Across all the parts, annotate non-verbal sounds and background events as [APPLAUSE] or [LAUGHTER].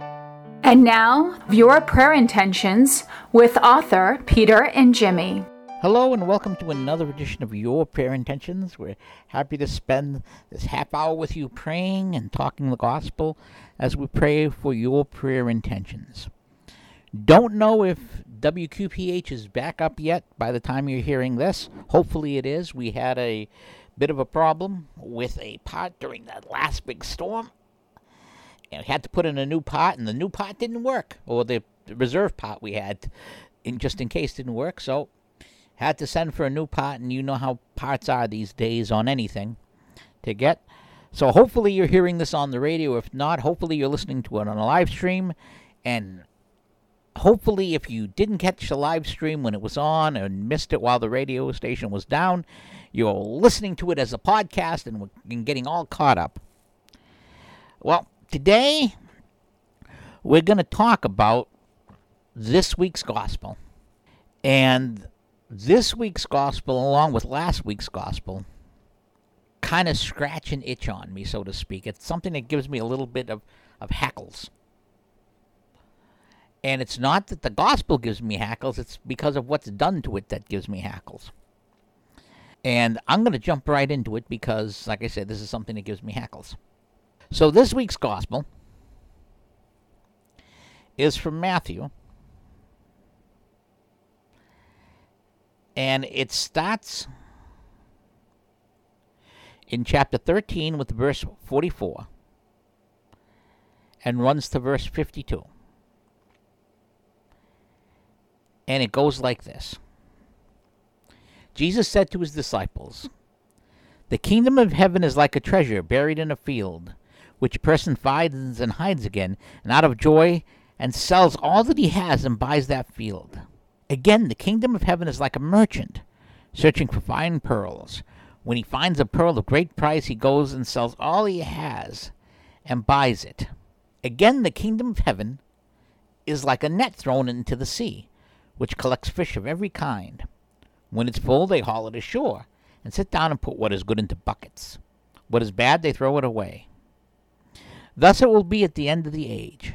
And now, your prayer intentions with author Peter Ingemi. Hello and welcome to another edition of Your Prayer Intentions. We're happy to spend this half hour with you praying and talking the gospel as we pray for your prayer intentions. Don't know if WQPH is back up yet by the time you're hearing this. Hopefully it is. We had a bit of a problem with a pot during that last big storm. And had to put in a new pot, and the new pot didn't work, or the reserve pot we had, in just in case, didn't work. So had to send for a new pot, and you know how parts are these days on anything to get. So hopefully you're hearing this on the radio. If not, hopefully you're listening to it on a live stream, and hopefully if you didn't catch the live stream when it was on and missed it while the radio station was down, you're listening to it as a podcast and, and getting all caught up. Well, today we're going to talk about this week's gospel. And this week's gospel, along with last week's gospel, kind of scratch an itch on me, so to speak. It's something that gives me a little bit of, of hackles. And it's not that the gospel gives me hackles, it's because of what's done to it that gives me hackles. And I'm going to jump right into it because, like I said, this is something that gives me hackles. So this week's gospel is from Matthew. And it starts in chapter 13 with verse 44 and runs to verse 52. And it goes like this Jesus said to his disciples, The kingdom of heaven is like a treasure buried in a field, which a person finds and hides again, and out of joy and sells all that he has and buys that field. Again, the kingdom of heaven is like a merchant searching for fine pearls. When he finds a pearl of great price, he goes and sells all he has and buys it. Again, the kingdom of heaven is like a net thrown into the sea, which collects fish of every kind. When it's full, they haul it ashore and sit down and put what is good into buckets. What is bad, they throw it away. Thus it will be at the end of the age.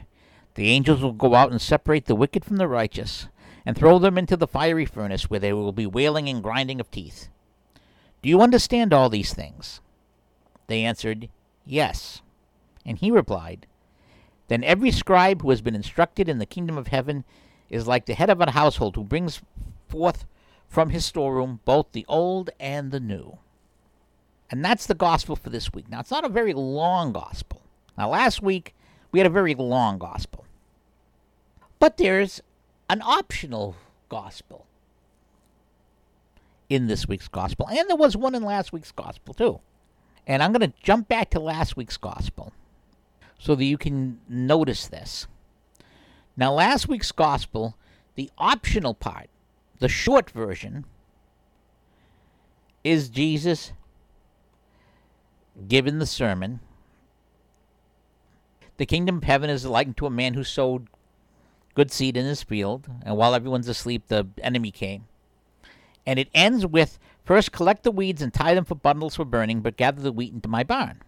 The angels will go out and separate the wicked from the righteous, and throw them into the fiery furnace, where they will be wailing and grinding of teeth. Do you understand all these things? They answered, Yes. And he replied, Then every scribe who has been instructed in the kingdom of heaven is like the head of a household who brings forth from his storeroom both the old and the new. And that's the gospel for this week. Now, it's not a very long gospel. Now, last week, we had a very long gospel. But there's an optional gospel in this week's gospel. And there was one in last week's gospel, too. And I'm going to jump back to last week's gospel so that you can notice this. Now, last week's gospel, the optional part, the short version, is Jesus given the sermon. The kingdom of heaven is likened to a man who sowed good seed in his field, and while everyone's asleep, the enemy came. And it ends with First collect the weeds and tie them for bundles for burning, but gather the wheat into my barn.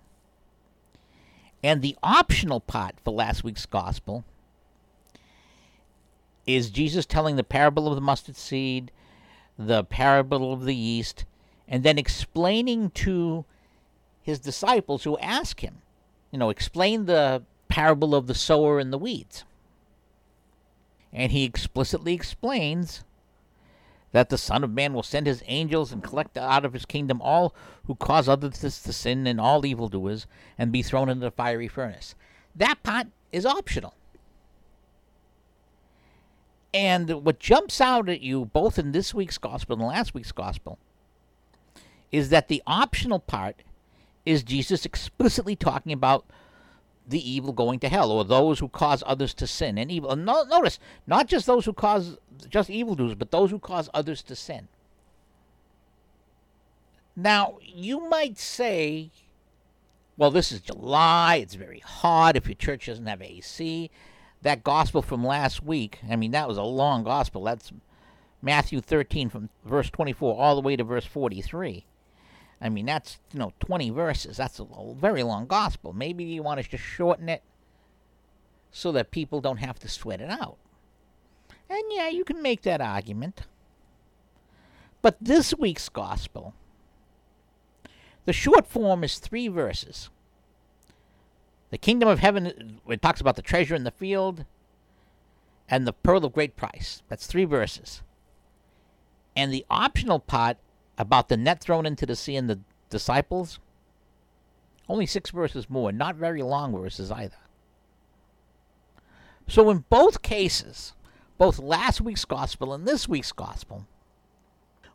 And the optional part for last week's gospel is Jesus telling the parable of the mustard seed, the parable of the yeast, and then explaining to his disciples who ask him, you know, explain the parable of the sower and the weeds and he explicitly explains that the Son of Man will send his angels and collect out of his kingdom all who cause others to sin and all evildoers, and be thrown into the fiery furnace. That part is optional. And what jumps out at you, both in this week's gospel and last week's gospel, is that the optional part is Jesus explicitly talking about the evil going to hell, or those who cause others to sin and evil. No, notice, not just those who cause just evildoers, but those who cause others to sin. Now, you might say, well, this is July, it's very hot, if your church doesn't have AC. That gospel from last week, I mean, that was a long gospel. That's Matthew 13 from verse 24 all the way to verse 43. I mean, that's, you know, 20 verses. That's a very long gospel. Maybe you want us to shorten it so that people don't have to sweat it out. And yeah, you can make that argument. But this week's gospel, the short form is three verses. The kingdom of heaven, it talks about the treasure in the field and the pearl of great price. That's three verses. And the optional part about the net thrown into the sea and the disciples, only six verses more, not very long verses either. So, in both cases, both last week's gospel and this week's gospel,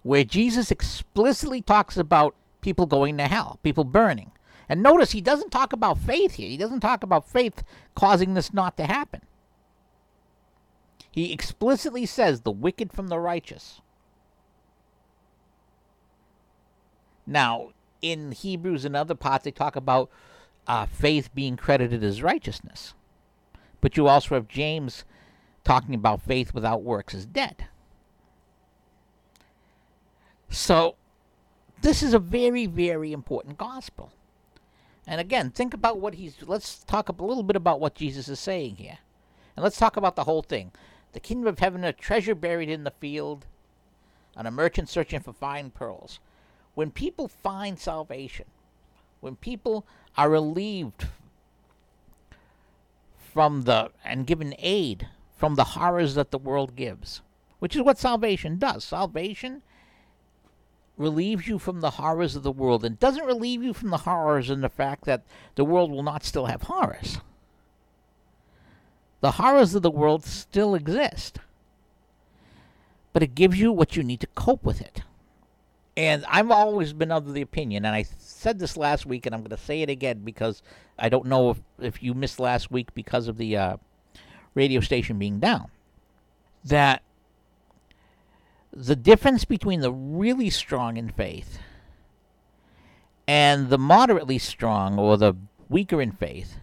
where Jesus explicitly talks about people going to hell, people burning. And notice he doesn't talk about faith here. He doesn't talk about faith causing this not to happen. He explicitly says the wicked from the righteous. Now, in Hebrews and other parts, they talk about uh, faith being credited as righteousness. But you also have James talking about faith without works is dead. So, this is a very, very important gospel. And again, think about what he's. Let's talk a little bit about what Jesus is saying here. And let's talk about the whole thing. The kingdom of heaven, a treasure buried in the field, and a merchant searching for fine pearls. When people find salvation, when people are relieved from the and given aid from the horrors that the world gives, which is what salvation does. Salvation relieves you from the horrors of the world and doesn't relieve you from the horrors and the fact that the world will not still have horrors. The horrors of the world still exist, but it gives you what you need to cope with it. And I've always been of the opinion, and I said this last week, and I'm going to say it again because I don't know if, if you missed last week because of the uh, radio station being down, that the difference between the really strong in faith and the moderately strong or the weaker in faith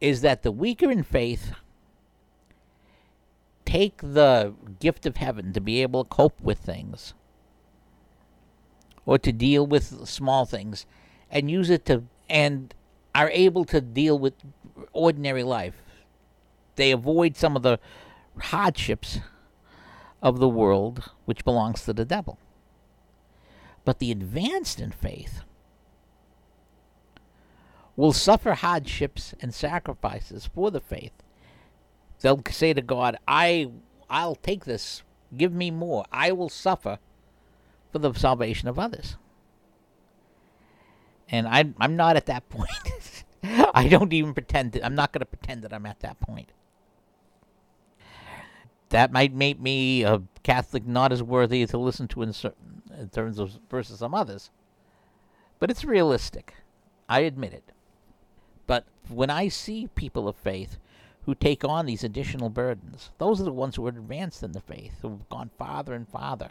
is that the weaker in faith take the gift of heaven to be able to cope with things or to deal with small things and use it to and are able to deal with ordinary life. They avoid some of the hardships of the world which belongs to the devil. But the advanced in faith will suffer hardships and sacrifices for the faith. They'll say to God, I I'll take this. Give me more. I will suffer for the salvation of others. And I, I'm not at that point. [LAUGHS] I don't even pretend that, I'm not going to pretend that I'm at that point. That might make me a Catholic not as worthy to listen to in, certain, in terms of versus some others. But it's realistic. I admit it. But when I see people of faith who take on these additional burdens, those are the ones who are advanced in the faith, who have gone farther and farther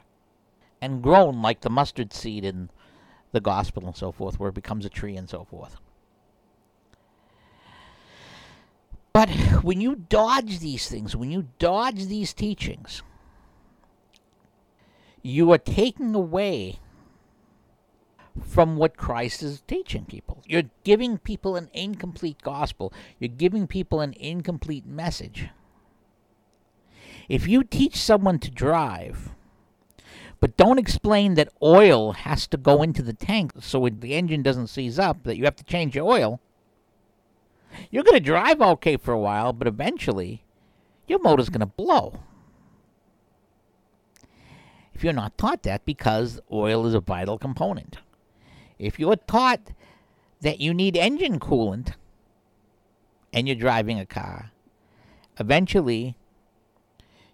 and grown like the mustard seed in the gospel and so forth, where it becomes a tree and so forth. But when you dodge these things, when you dodge these teachings, you are taking away from what Christ is teaching people. You're giving people an incomplete gospel. You're giving people an incomplete message. If you teach someone to drive but don't explain that oil has to go into the tank so the engine doesn't seize up, that you have to change your oil. You're going to drive okay for a while, but eventually your motor's going to blow. If you're not taught that, because oil is a vital component. If you're taught that you need engine coolant and you're driving a car, eventually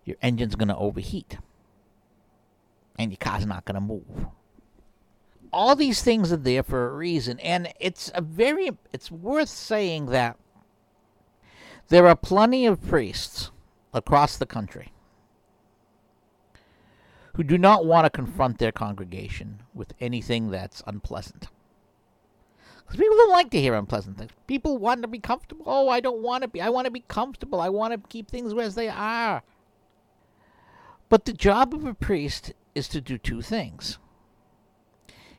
your engine's going to overheat and your car's not going to move. All these things are there for a reason, and it's a very it's worth saying that there are plenty of priests across the country who do not want to confront their congregation with anything that's unpleasant. Because people don't like to hear unpleasant things. People want to be comfortable. Oh, I don't want to be. I want to be comfortable. I want to keep things as they are. But the job of a priest is to do two things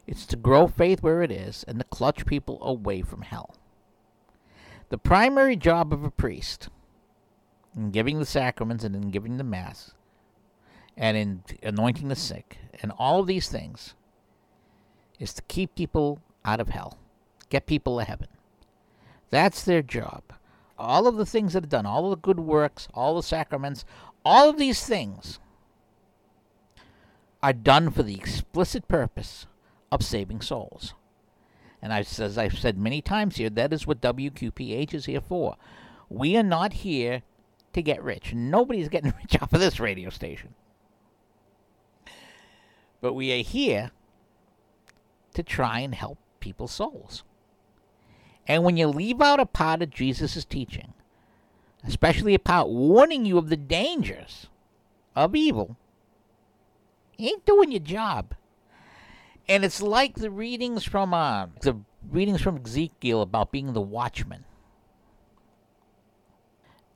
it's to grow faith where it is and to clutch people away from hell. The primary job of a priest in giving the sacraments and in giving the Mass and in anointing the sick and all of these things is to keep people out of hell, get people to heaven. That's their job. All of the things that are done, all of the good works, all the sacraments, all of these things are done for the explicit purpose of saving souls. And I've, as I've said many times here, that is what WQPH is here for. We are not here to get rich. Nobody's getting [LAUGHS] rich off of this radio station. But we are here to try and help people's souls. And when you leave out a part of Jesus' teaching, especially a part warning you of the dangers of evil, ain't doing your job. And it's like the readings from uh, the readings from Ezekiel about being the watchman.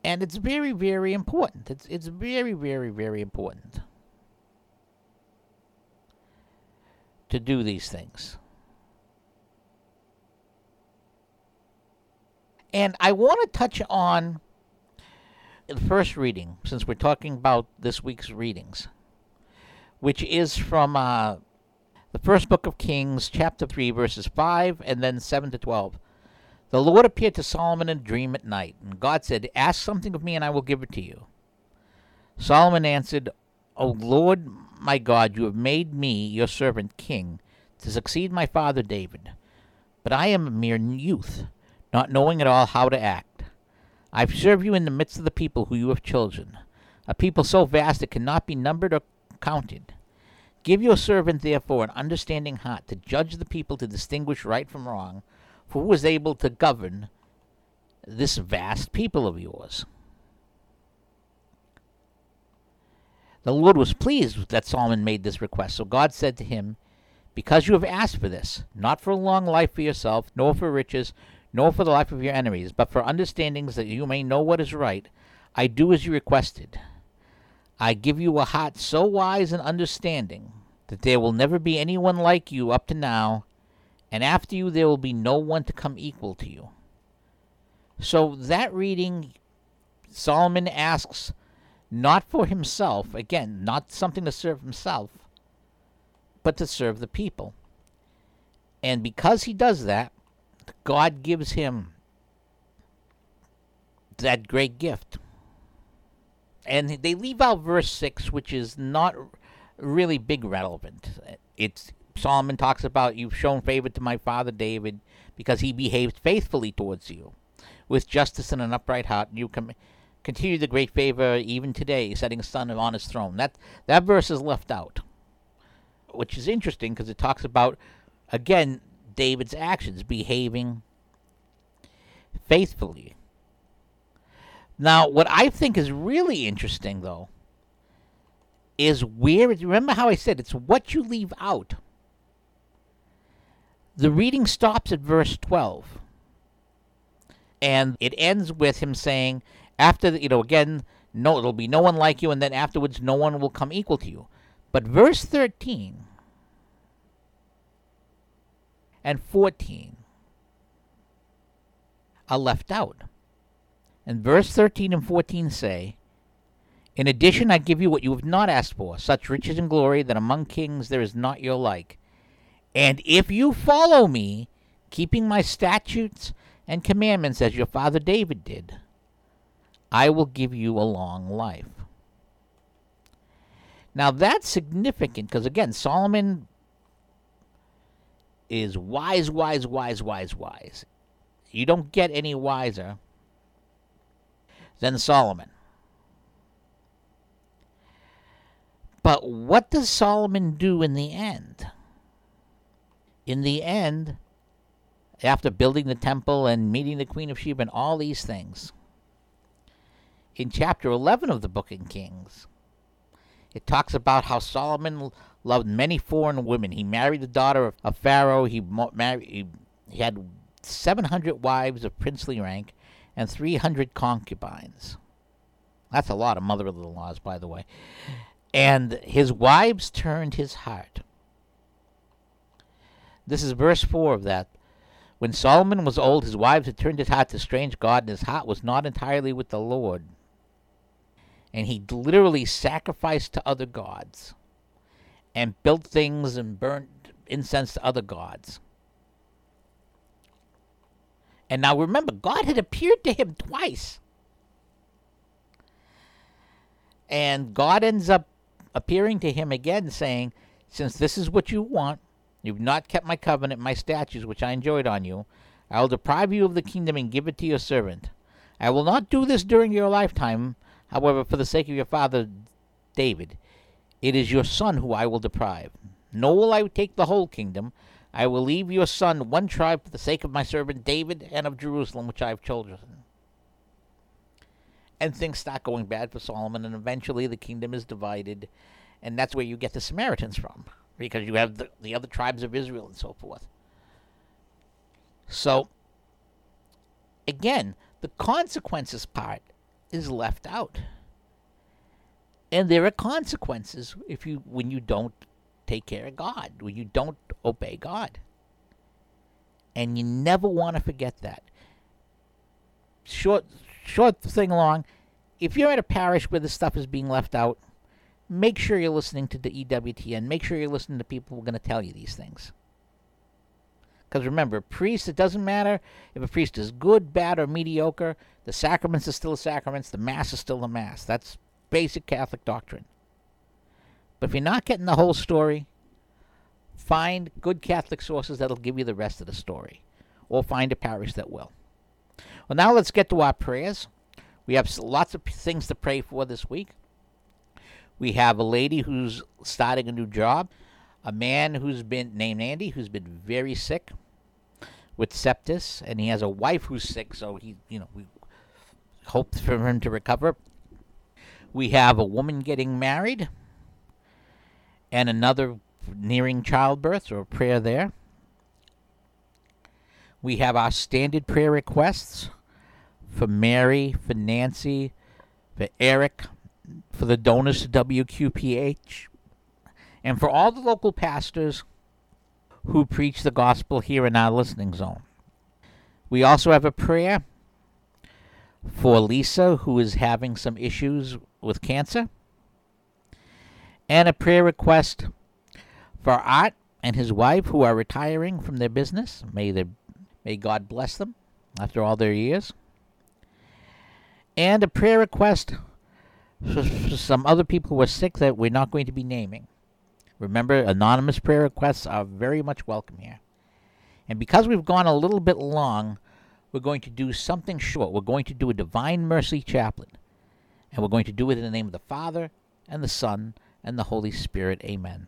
And it's very, very important. It's it's very, very, very important to do these things. And I want to touch on the first reading, since we're talking about this week's readings, which is from uh, the first book of Kings, chapter 3, verses 5 and then 7 to 12. The Lord appeared to Solomon in a dream at night, and God said, Ask something of me, and I will give it to you. Solomon answered, O Lord my God, you have made me, your servant, king, to succeed my father David. But I am a mere youth, not knowing at all how to act. I have served you in the midst of the people who you have chosen, a people so vast it cannot be numbered or counted. Give your servant, therefore, an understanding heart to judge the people, to distinguish right from wrong, for who is able to govern this vast people of yours? The Lord was pleased that Solomon made this request, so God said to him, Because you have asked for this, not for a long life for yourself, nor for riches, nor for the life of your enemies, but for understandings that you may know what is right, I do as you requested. I give you a heart so wise and understanding that there will never be anyone like you up to now, and after you there will be no one to come equal to you. So that reading, Solomon asks not for himself, again, not something to serve himself, but to serve the people. And because he does that, God gives him that great gift. And they leave out verse 6, which is not really big relevant. It's Solomon talks about you've shown favor to my father David because he behaved faithfully towards you with justice and an upright heart. You can continue the great favor even today, setting a son on his throne. That that verse is left out, which is interesting because it talks about again David's actions, behaving faithfully. Now, what I think is really interesting, though, is where. Remember how I said it's what you leave out. The reading stops at verse 12. And it ends with him saying, after you know again no it'll be no one like you and then afterwards no one will come equal to you but verse 13 and 14 are left out and verse 13 and 14 say in addition i give you what you have not asked for such riches and glory that among kings there is not your like and if you follow me keeping my statutes and commandments as your father david did I will give you a long life. Now that's significant because, again, Solomon is wise, wise, wise, wise, wise. You don't get any wiser than Solomon. But what does Solomon do in the end? In the end, after building the temple and meeting the Queen of Sheba and all these things, in chapter 11 of the book of Kings. It talks about how Solomon loved many foreign women. He married the daughter of, a Pharaoh. He married. He had 700 wives of princely rank and 300 concubines. That's a lot of mother-in-laws, by the way. And his wives turned his heart. This is verse 4 of that. When Solomon was old, his wives had turned his heart to strange God, and his heart was not entirely with the Lord. And he literally sacrificed to other gods and built things and burnt incense to other gods. And now remember, God had appeared to him twice. And God ends up appearing to him again, saying, Since this is what you want, you've not kept my covenant, my statutes, which I enjoyed on you, I will deprive you of the kingdom and give it to your servant. I will not do this during your lifetime, however, for the sake of your father David. It is your son who I will deprive. Nor will I take the whole kingdom. I will leave your son one tribe for the sake of my servant David and of Jerusalem, which I have chosen. And things start going bad for Solomon, and eventually the kingdom is divided. And that's where you get the Samaritans from, because you have the, the other tribes of Israel and so forth. So, again, the consequences part is left out. And there are consequences if you when you don't take care of God, when you don't obey God. And you never want to forget that. Short short thing long, if you're at a parish where this stuff is being left out, make sure you're listening to the EWTN. Make sure you're listening to people who are going to tell you these things. Because remember, priest, it doesn't matter if a priest is good, bad, or mediocre. The sacraments are still the sacraments. The Mass is still the Mass. That's basic Catholic doctrine. But if you're not getting the whole story, find good Catholic sources that'll give you the rest of the story. Or find a parish that will. Well, now let's get to our prayers. We have lots of things to pray for this week. We have a lady who's starting a new job, a man who's been named Andy who's been very sick with sepsis, and he has a wife who's sick, so he, you know, we hope for him to recover. We have a woman getting married and another nearing childbirth, or prayer there. We have our standard prayer requests for Mary, for Nancy, for Eric, for the donors to WQPH, and for all the local pastors who preach the gospel here in our listening zone. We also have a prayer for Lisa, who is having some issues with cancer, and a prayer request for Art and his wife, who are retiring from their business. May, the, may God bless them after all their years and a prayer request for, some other people who are sick that we're not going to be naming. Remember, anonymous prayer requests are very much welcome here. And because we've gone a little bit long, we're going to do something short. We're going to do a Divine Mercy Chaplet. And we're going to do it in the name of the Father, and the Son, and the Holy Spirit. Amen.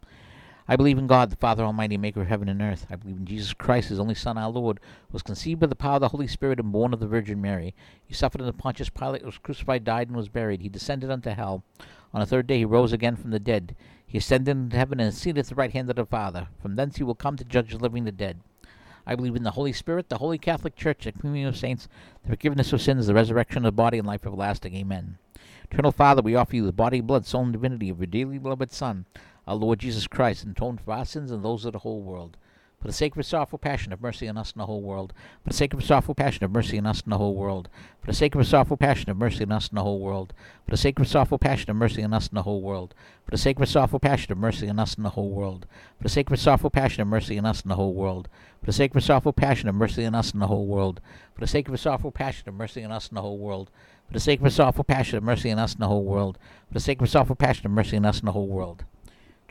I believe in God, the Father Almighty, maker of heaven and earth. I believe in Jesus Christ, his only Son, our Lord, who was conceived by the power of the Holy Spirit and born of the Virgin Mary. He suffered under Pontius Pilate, was crucified, died, and was buried. He descended unto hell. On the third day he rose again from the dead. He ascended into heaven and is seated at the right hand of the Father. From thence he will come to judge the living and the dead. I believe in the Holy Spirit, the Holy Catholic Church, the communion of saints, the forgiveness of sins, the resurrection of the body, and life everlasting. Amen. Eternal Father, we offer you the body, blood, soul, and divinity of your dearly beloved Son, our Lord Jesus Christ, and atone for our sins and those of the whole world. For the sake of his sorrowful passion, have mercy on us and the whole world. For the sake of his sorrowful passion, have mercy on us and the whole world. For the sake of his sorrowful passion, have mercy on us and the whole world. For the sake of his sorrowful passion, have mercy on us and the whole world. For the sake of his sorrowful passion, have mercy on us and the whole world. For the sake of his sorrowful passion, have mercy on us and the whole world. For the sake of his sorrowful passion, have mercy on us and the whole world. For the sake of his sorrowful passion, have mercy on us and the whole world. For the sake of his sorrowful passion, have mercy on us and the whole world. For the sake of his sorrowful passion, have mercy on us and the whole world.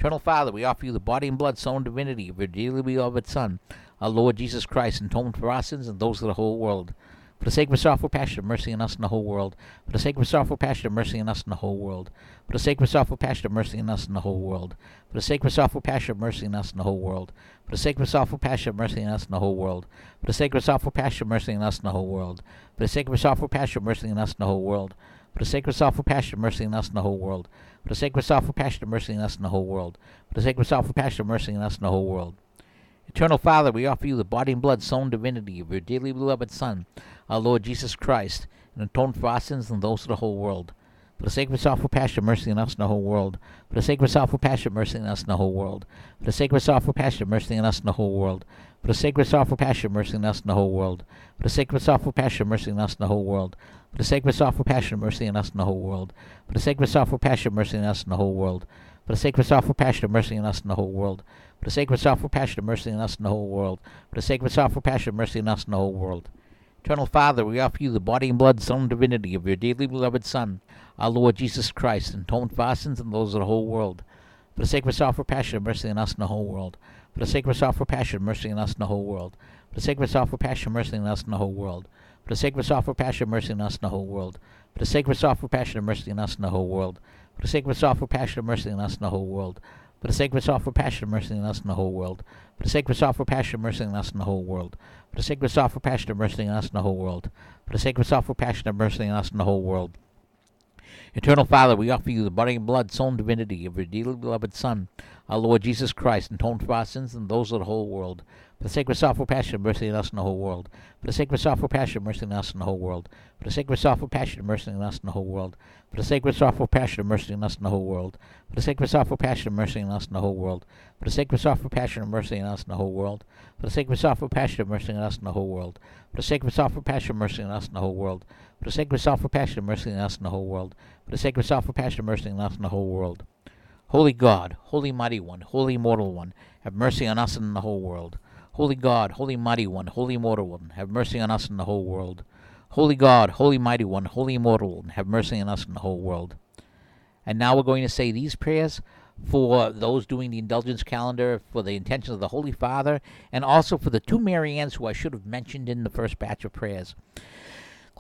Eternal Father, we offer you the body and blood, soul and divinity of your dearly beloved Son, our Lord Jesus Christ, atoned for our sins and those of the whole world. For the sake of his sorrowful passion, mercy on us and the whole world. For the sake of his sorrowful passion, mercy on us and the whole world. For the sake of his sorrowful passion, mercy on us and the whole world. For the sake of his sorrowful passion, mercy on us and the whole world. For the sake of his sorrowful passion, mercy on us and the whole world. For the sake of his sorrowful passion, mercy on us and the whole world. For the sake of his sorrowful passion, mercy on us and the whole world. For the sacred sorrowful passion of mercy in us and the whole world. For the sacred sorrowful passion of mercy in us and the whole world. For the sacred sorrowful passion of mercy in us and the whole world. Eternal Father, we offer you the body and blood sown divinity of your dearly beloved Son, our Lord Jesus Christ, and atone for our sins and those of the whole world. For the sacred sorrowful passion mercy in us and the whole world. For the sacred sorrowful passion mercy in us and the whole world. For the sacred sorrowful passion mercy in us and the whole world. For the sacred sorrowful passion mercy in us and the whole world. For the sacred sorrowful passion mercy in us and the whole world. For the sacred sorrowful passion mercy in us and the whole world. For the sacred sorrowful passion of mercy in us and the whole world. For the sacred sorrowful passion mercy in us and the whole world. For the sacred sorrowful passion of mercy in us and the whole world. For the passion mercy in us and the whole world. Eternal Father, we offer you the body and blood, sown divinity of your dearly beloved Son, our Lord Jesus Christ, and atone for our sins and those of the whole world. For the sacred sorrowful passion of mercy in us and the whole world. For the sacred sorrowful passion of mercy in us and the whole world. For the sacred sorrowful passion of mercy in us and the whole world. For the sacred sorrowful passion of mercy in us and the whole world. For the sacred sorrowful passion of mercy in us and the whole world. For the sacred sorrowful passion of mercy in us and the whole world. For the sacred sorrowful passion of mercy in us and the whole world. For the sacred sorrowful passion of mercy in us and the whole world. For the sacred sorrowful passion of mercy in us and the whole world. For the sacred sorrowful passion of mercy in us and the whole world. Eternal Father, we offer you the body and blood, sown divinity of your dearly beloved Son, our Lord Jesus Christ, and atone for our sins and those of the whole world. For the sacred sorrowful passion mercy in us and the whole world. For the sacred sorrowful passion mercy in us and the whole world. For the sacred sorrowful passion mercy in us and the whole world. For the sacred sorrowful passion mercy in us and the whole world. For the sacred sorrowful passion mercy in us and the whole world. For the sacred sorrowful passion mercy in us and the whole world. For the sacred sorrowful passion mercy in us and the whole world. For the sacred sorrowful passion mercy in us and the whole world. For the sacred sorrowful passion mercy in us and the whole world. For the sacred sorrowful passion of mercy in us and the whole world. Holy God, Holy Mighty One, Holy Immortal One, have mercy on us and the whole world. Holy God, Holy Mighty One, Holy Immortal One, have mercy on us and the whole world. Holy God, Holy Mighty One, Holy Immortal One, have mercy on us and the whole world. And now we're going to say these prayers for those doing the indulgence calendar, for the intentions of the Holy Father, and also for the two Mariannes who I should have mentioned in the first batch of prayers.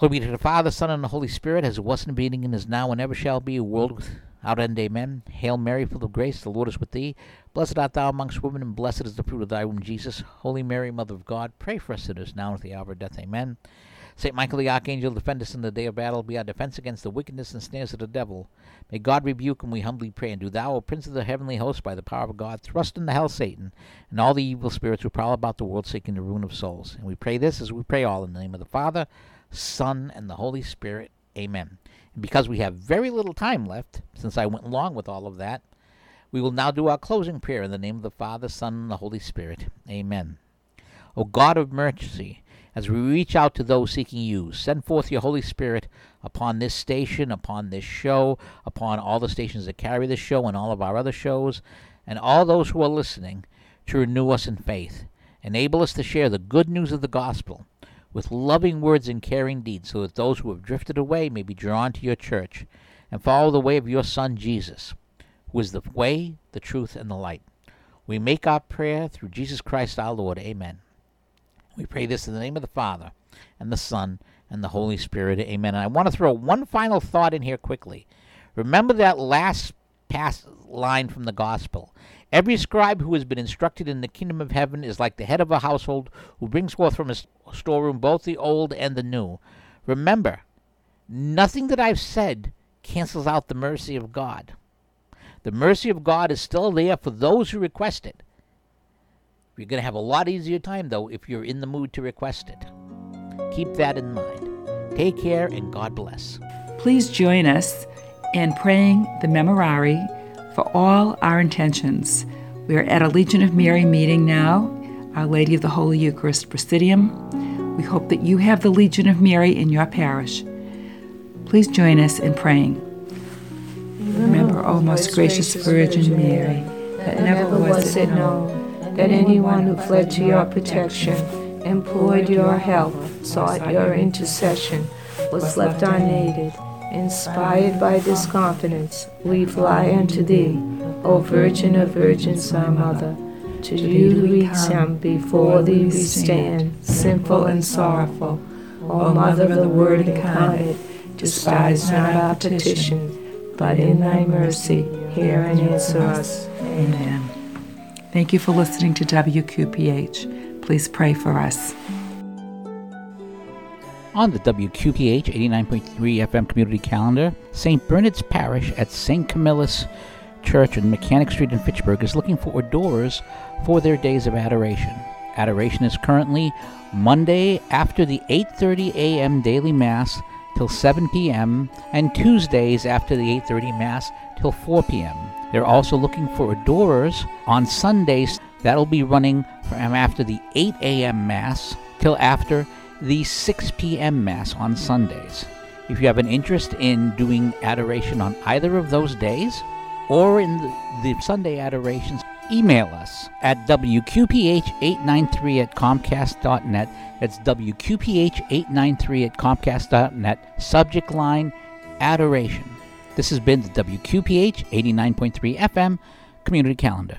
Glory be to the Father, Son, and the Holy Spirit, as it was in the beginning, and is now, and ever shall be, a world without end. Amen. Hail Mary, full of grace, the Lord is with thee. Blessed art thou amongst women, and blessed is the fruit of thy womb, Jesus. Holy Mary, Mother of God, pray for us sinners, now and at the hour of death. Amen. Saint Michael the Archangel, defend us in the day of battle, be our defense against the wickedness and snares of the devil. May God rebuke him, we humbly pray. And do thou, O Prince of the heavenly host, by the power of God, thrust into hell Satan and all the evil spirits who prowl about the world seeking the ruin of souls. And we pray this as we pray all in the name of the Father, Son, and the Holy Spirit. Amen. And because we have very little time left, since I went along with all of that, we will now do our closing prayer in the name of the Father, Son, and the Holy Spirit. Amen. O God of mercy, as we reach out to those seeking you, send forth your Holy Spirit upon this station, upon this show, upon all the stations that carry this show and all of our other shows, and all those who are listening to renew us in faith. Enable us to share the good news of the gospel with loving words and caring deeds, so that those who have drifted away may be drawn to your church and follow the way of your Son Jesus, who is the way, the truth, and the light. We make our prayer through Jesus Christ our Lord. Amen. We pray this in the name of the Father, and the Son, and the Holy Spirit. Amen. And I want to throw one final thought in here quickly. Remember that last pass line from the gospel. Every scribe who has been instructed in the kingdom of heaven is like the head of a household who brings forth from his storeroom both the old and the new. Remember, nothing that I've said cancels out the mercy of God. The mercy of God is still there for those who request it. You're going to have a lot easier time, though, if you're in the mood to request it. Keep that in mind. Take care and God bless. Please join us in praying the Memorare for all our intentions. We are at a Legion of Mary meeting now, Our Lady of the Holy Eucharist Presidium. We hope that you have the Legion of Mary in your parish. Please join us in praying. Remember, O most gracious Virgin Mary, that never was it known that anyone who fled to your protection, implored your help, sought your intercession, was left unaided. Inspired by this confidence, we fly unto thee, O Virgin of Virgins, our Mother. To you we come, before thee we stand, sinful and sorrowful. O Mother of the Word incarnate, despise not our petition, but in thy mercy hear and answer us. Amen. Thank you for listening to WQPH. Please pray for us. On the WQPH 89.3 FM community calendar, St. Bernard's Parish at St. Camillus Church on Mechanic Street in Fitchburg is looking for adorers for their days of adoration. Adoration is currently Monday after the 8:30 a.m. daily mass till 7 p.m. and Tuesdays after the 8:30 mass till 4 p.m. They're also looking for adorers on Sundays that'll be running from after the 8 a.m. mass till after the 6 p.m. mass on Sundays. If you have an interest in doing adoration on either of those days or in the, Sunday adorations, email us at WQPH893 at Comcast.net. That's WQPH893 at Comcast.net. Subject line Adoration. This has been the WQPH 89.3 FM Community Calendar.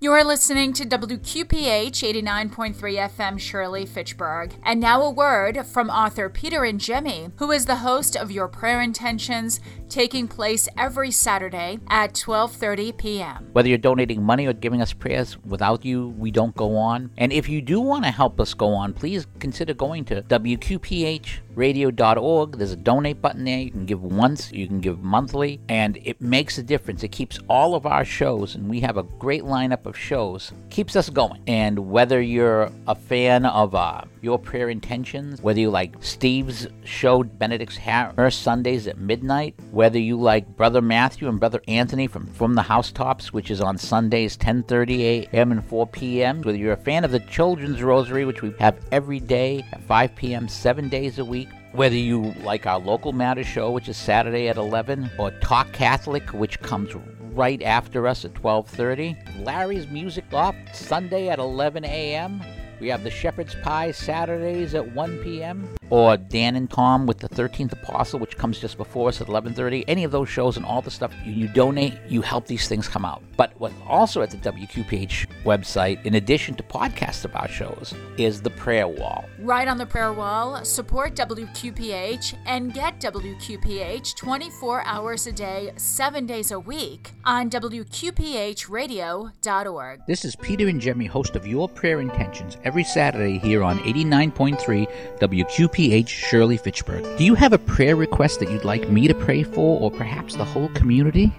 You're listening to WQPH 89.3 FM Shirley Fitchburg. And now a word from author Peter Ingemi, who is the host of Your Prayer Intentions, taking place every Saturday at 12:30 p.m. Whether you're donating money or giving us prayers, without you we don't go on. And if you do want to help us go on, please consider going to WQPHradio.org. There's a donate button there. You can give once, you can give monthly, and it makes a difference. It keeps all of our shows, and we have a great lineup of shows, keeps us going. And whether you're a fan of uh, Your Prayer Intentions, whether you like Steve's show, Benedict's Hammer Sundays at midnight, whether you like Brother Matthew and Brother Anthony from From the Housetops, which is on Sundays 10:30 a.m. and 4 p.m., whether you're a fan of the Children's Rosary, which we have every day at 5 p.m., seven days a week, whether you like our local matter show, which is Saturday at 11, or Talk Catholic, which comes right after us at 12:30, Larry's Music Loft Sunday at 11 a.m. We have the Shepherd's Pie Saturdays at 1 p.m. Or Dan and Tom with the 13th Apostle, which comes just before us at 11:30. Any of those shows and all the stuff you, you donate, you help these things come out. But what also at the WQPH website, in addition to podcasts of our shows, is the prayer wall. Right on the prayer wall, support WQPH and get WQPH 24 hours a day, 7 days a week on WQPHradio.org. This is Peter Ingemi, host of Your Prayer Intentions, every Saturday here on 89.3 WQPH Shirley Fitchburg. Do you have a prayer request that you'd like me to pray for, or perhaps the whole community?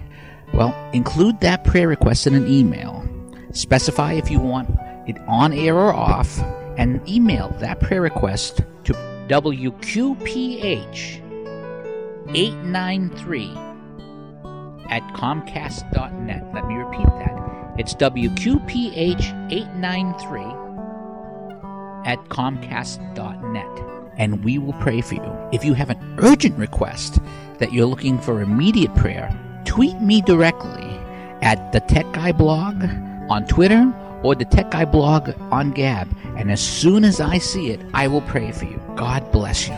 Well, include that prayer request in an email. Specify if you want it on air or off, and email that prayer request to WQPH893 at Comcast.net. Let me repeat that. It's WQPH893 at Comcast.net. And we will pray for you. If you have an urgent request that you're looking for immediate prayer, tweet me directly at the Tech Guy blog on Twitter or the Tech Guy blog on Gab. And as soon as I see it, I will pray for you. God bless you.